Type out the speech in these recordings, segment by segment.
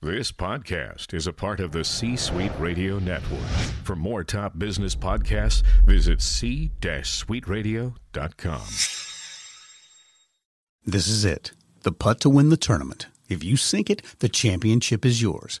This podcast is a part of the C Suite Radio Network. For more top business podcasts, visit c-suiteradio.com. This is it. The putt to win the tournament. If you sink it, the championship is yours.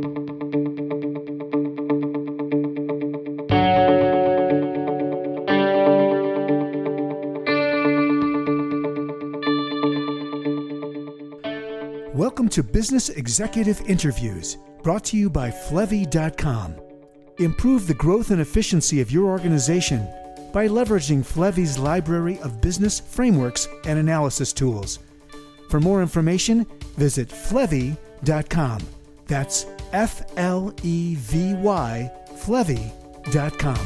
to Business Executive Interviews, brought to you by Flevy.com. Improve the growth and efficiency of your organization by leveraging Flevy's library of business frameworks and analysis tools. For more information, visit Flevy.com. That's F L E V Y, Flevy.com.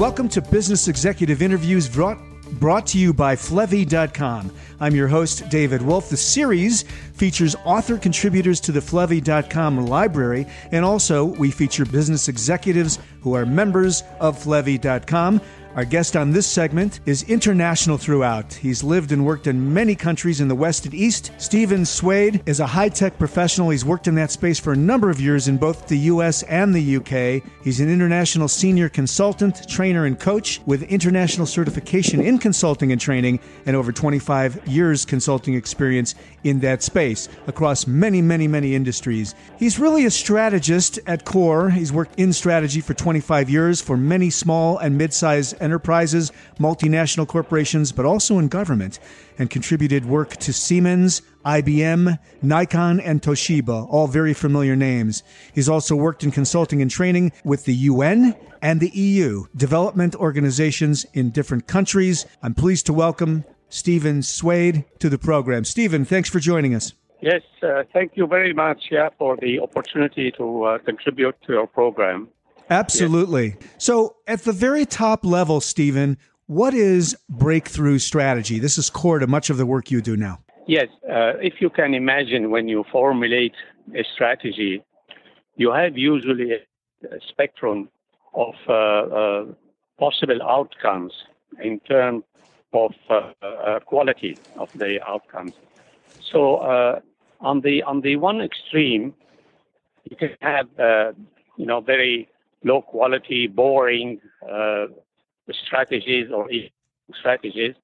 Welcome to Business Executive Interviews brought brought to you by Flevy.com. I'm your host, David Wolf. The series features author contributors to the Flevy.com library, and also we feature business executives who are members of Flevy.com. Our guest on this segment is international throughout. He's lived and worked in many countries in the West and East. Stephen Sweid is a high tech professional. He's worked in that space for a number of years in both the US and the UK. He's an international senior consultant, trainer, and coach with international certification in consulting and training and over 25 years consulting experience in that space across many, many, many industries. He's really a strategist at core. He's worked in strategy for 25 years for many small and mid sized enterprises, multinational corporations, but also in government, and contributed work to Siemens, IBM, Nikon, and Toshiba, all very familiar names. He's also worked in consulting and training with the UN and the EU, development organizations in different countries. I'm pleased to welcome Stephen Sweid to the program. Stephen, thanks for joining us. Yes, uh, thank you very much yeah, for the opportunity to uh, contribute to your program. Absolutely. Yes. So, at the very top level, Stephen, what is breakthrough strategy? This is core to much of the work you do now. Yes. Uh, if you can imagine when you formulate a strategy, you have usually a spectrum of uh, uh, possible outcomes in terms of uh, uh, quality of the outcomes. So, uh, on the on the one extreme, you can have you know very low quality, boring uh, strategies or strategies.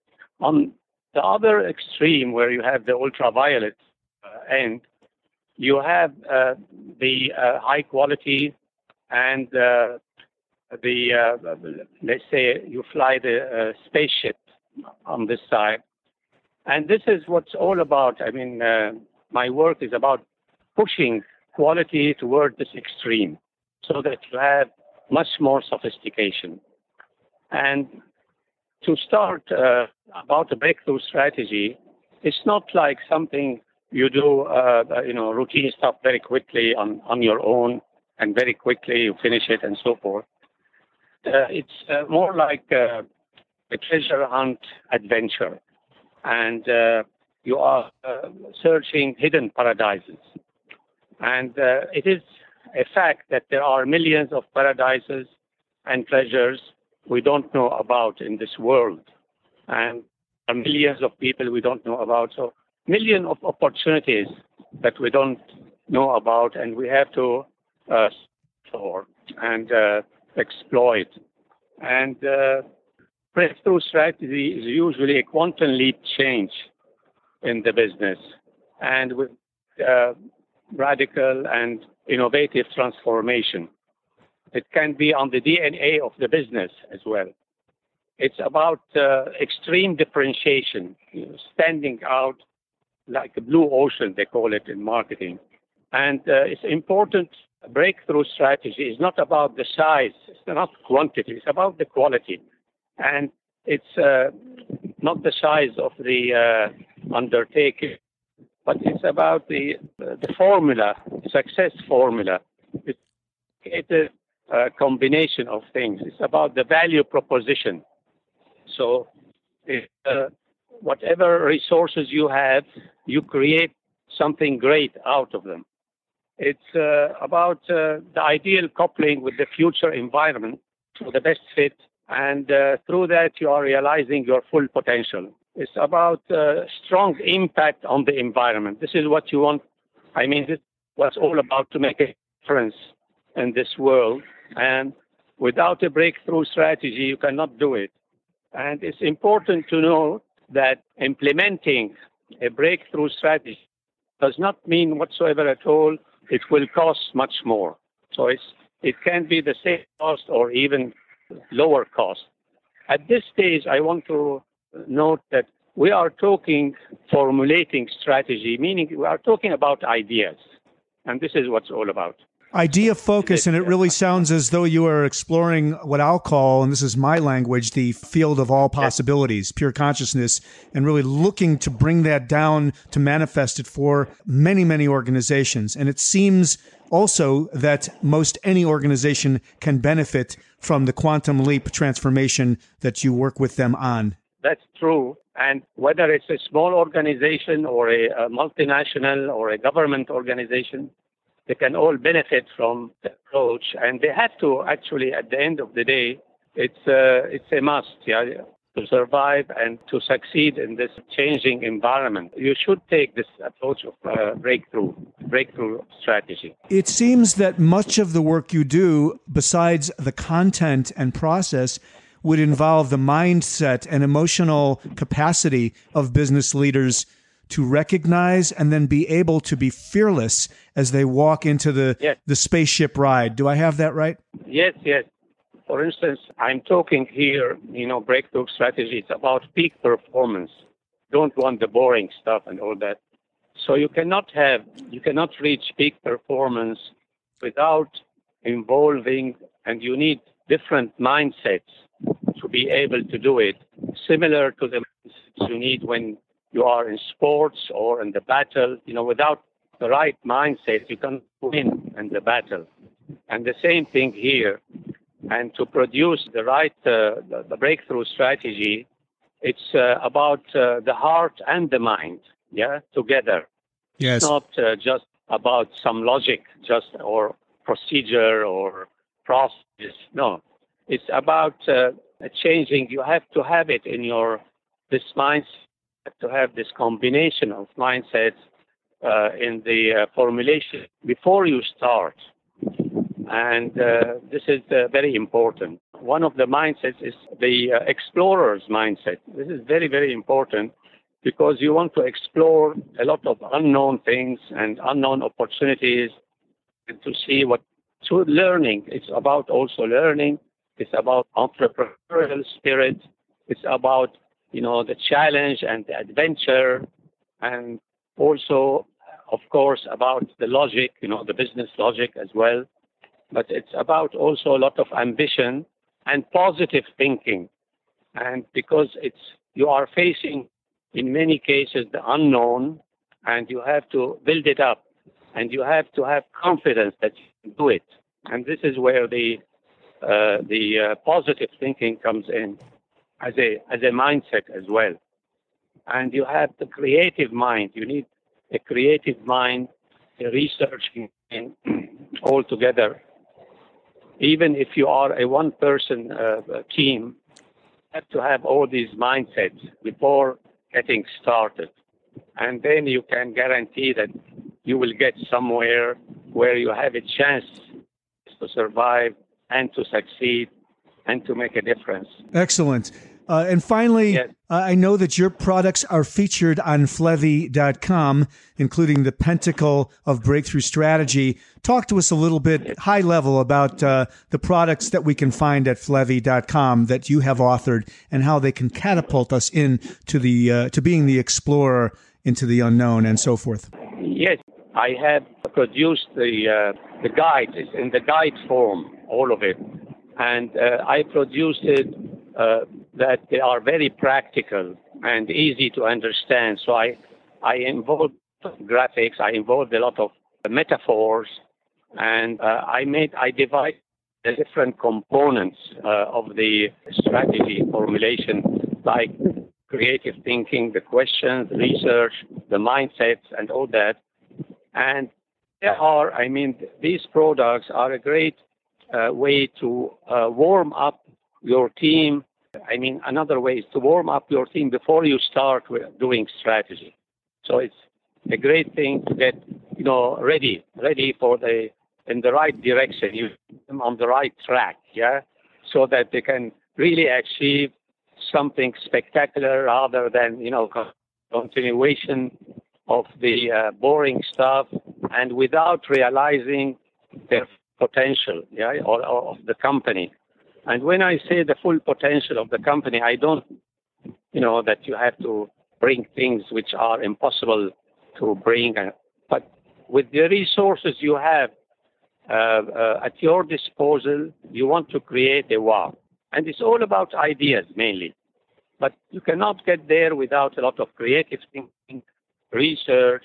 On the other extreme, where you have the ultraviolet uh, end, you have uh, the uh, high quality and uh, the, uh, let's say, you fly the spaceship on this side. And this is what's all about. I mean, my work is about pushing quality toward this extreme so that you have much more sophistication. And to start uh, about a breakthrough strategy, it's not like something you do, uh, you know, routine stuff very quickly on, on your own and very quickly you finish it and so forth. Uh, it's uh, more like uh, a treasure hunt adventure. And uh, you are searching hidden paradises. And it is a fact that there are millions of paradises and pleasures we don't know about in this world, and millions of people we don't know about. So, millions of opportunities that we don't know about, and we have to uh, store and uh, exploit. And uh, breakthrough strategy is usually a quantum leap change in the business and with uh, radical and innovative transformation. It can be on the DNA of the business as well. It's about uh, extreme differentiation, you know, standing out like a blue ocean, they call it in marketing. And uh, it's important. Breakthrough strategy is not about the size, it's not quantity, it's about the quality. And it's uh, not the size of the uh, undertaking, but it's about the the formula, success formula. It's a, combination of things. It's about the value proposition. So, uh, whatever resources you have, you create something great out of them. It's uh, about uh, the ideal coupling with the future environment for the best fit, and uh, through that you are realizing your full potential. It's about uh, strong impact on the environment. This is what you want. I mean, this was all about to make a difference in this world, and without a breakthrough strategy, you cannot do it. And it's important to know that implementing a breakthrough strategy does not mean whatsoever at all it will cost much more. So it's, it can be the same cost or even lower cost. At this stage, I want to note that we are talking formulating strategy, meaning we are talking about ideas. And this is what's all about idea focus, and it really sounds as though you are exploring what I'll call, and this is my language, the field of all possibilities, pure consciousness, and really looking to bring that down to manifest it for many, many organizations. And it seems also that most any organization can benefit from the quantum leap transformation that you work with them on. That's true. And whether it's a small organization or a, a multinational or a government organization, they can all benefit from the approach, and they have to actually, at the end of the day, it's a, it's a must, yeah, to survive and to succeed in this changing environment. You should take this approach of uh, breakthrough, breakthrough strategy. It seems that much of the work you do, besides the content and process, would involve the mindset and emotional capacity of business leaders to recognize and then be able to be fearless as they walk into the yes. the spaceship ride. Do I have that right? Yes, yes. For instance, I'm talking here, you know, breakthrough strategies about peak performance. Don't want the boring stuff and all that. So you cannot have, you cannot reach peak performance without involving, and you need different mindsets to be able to do it, similar to the you need when you are in sports or in the battle, you know, without the right mindset, you can win in the battle. And the same thing here. And to produce the right uh, the, the, breakthrough strategy, it's uh, about uh, the heart and the mind, yeah, together. Yes. It's not uh, just about some logic, just or procedure or process. No, it's about uh, changing. You have to have it in your this mindset to have this combination of mindsets uh, in the uh, formulation before you start. And uh, this is uh, very important. One of the mindsets is the uh, explorer's mindset. This is very, very important because you want to explore a lot of unknown things and unknown opportunities and to see what to learning. It's about also learning. It's about entrepreneurial spirit. It's about you know, the challenge and the adventure, and also, of course, about the logic, you know, the business logic as well. But it's about also a lot of ambition and positive thinking. And because it's, you are facing, in many cases, the unknown, and you have to build it up, and you have to have confidence that you can do it. And this is where the the uh, positive thinking comes in as a as a mindset as well. And you have the creative mind. You need a creative mind, a researching mind all together. Even if you are a one-person uh, team, you have to have all these mindsets before getting started, and then you can guarantee that you will get somewhere where you have a chance to survive and to succeed and to make a difference. Excellent. Uh, and finally, yes. uh, I know that your products are featured on Flevy.com, including the Pentacle of Breakthrough Strategy. Talk to us a little bit high level about uh, the products that we can find at Flevy.com that you have authored and how they can catapult us into the uh, to being the explorer into the unknown and so forth. Yes, I have produced the uh, the guide in the guide form, all of it, and uh, I produced it uh, that they are very practical and easy to understand. So I I involved graphics, I involved a lot of metaphors, and uh, I made I divide the different components uh, of the strategy formulation, like creative thinking, the questions, research, the mindsets, and all that. And there are, I mean, these products are a great uh, way to uh, warm up your team. I mean, another way is to warm up your team before you start doing strategy. So it's a great thing to get, you know, ready, ready for the in the right direction, you on the right track, yeah, so that they can really achieve something spectacular rather than, you know, continuation of the uh, boring stuff and without realizing their potential, yeah, or, or, of the company. And when I say the full potential of the company, I don't, you know, that you have to bring things which are impossible to bring, uh, but with the resources you have uh, uh, at your disposal, you want to create a wow. And it's all about ideas mainly. But you cannot get there without a lot of creative thinking, research,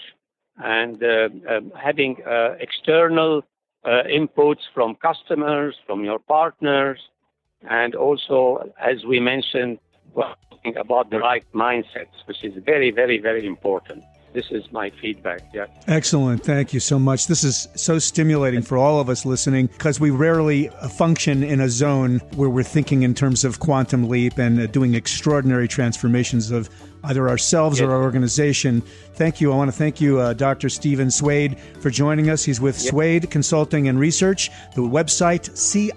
and uh, um, having uh, external uh, inputs from customers, from your partners, and also, as we mentioned, talking about the right mindsets, which is very, very, very important this is my feedback. Yeah. Excellent. Thank you so much. This is so stimulating for all of us listening because we rarely function in a zone where we're thinking in terms of quantum leap and uh, doing extraordinary transformations of either ourselves yes. or our organization. Thank you. I want to thank you, uh, Dr. Stephen Sweid, for joining us. He's with yes. Sweid Consulting and Research. The website, C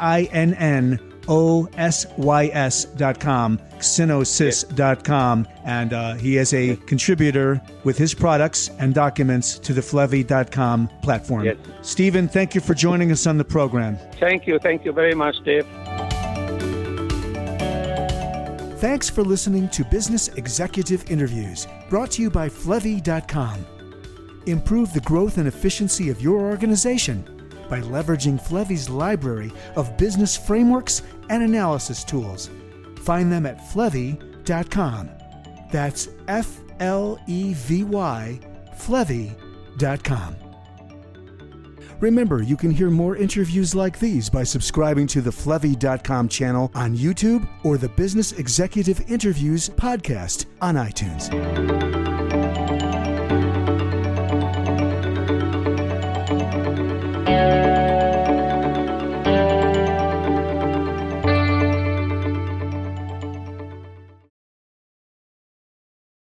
I N N osys.com, cinnosys.com, and uh, he is a contributor with his products and documents to the Flevy.com platform. Yes. Stephen, thank you for joining us on the program. Thank you. Thank you very much, Dave. Thanks for listening to Business Executive Interviews, brought to you by Flevy.com. Improve the growth and efficiency of your organization by leveraging Flevy's library of business frameworks and analysis tools. Find them at flevy.com. That's F L E V Y, flevy.com. Remember, you can hear more interviews like these by subscribing to the Flevy.com channel on YouTube or the Business Executive Interviews podcast on iTunes.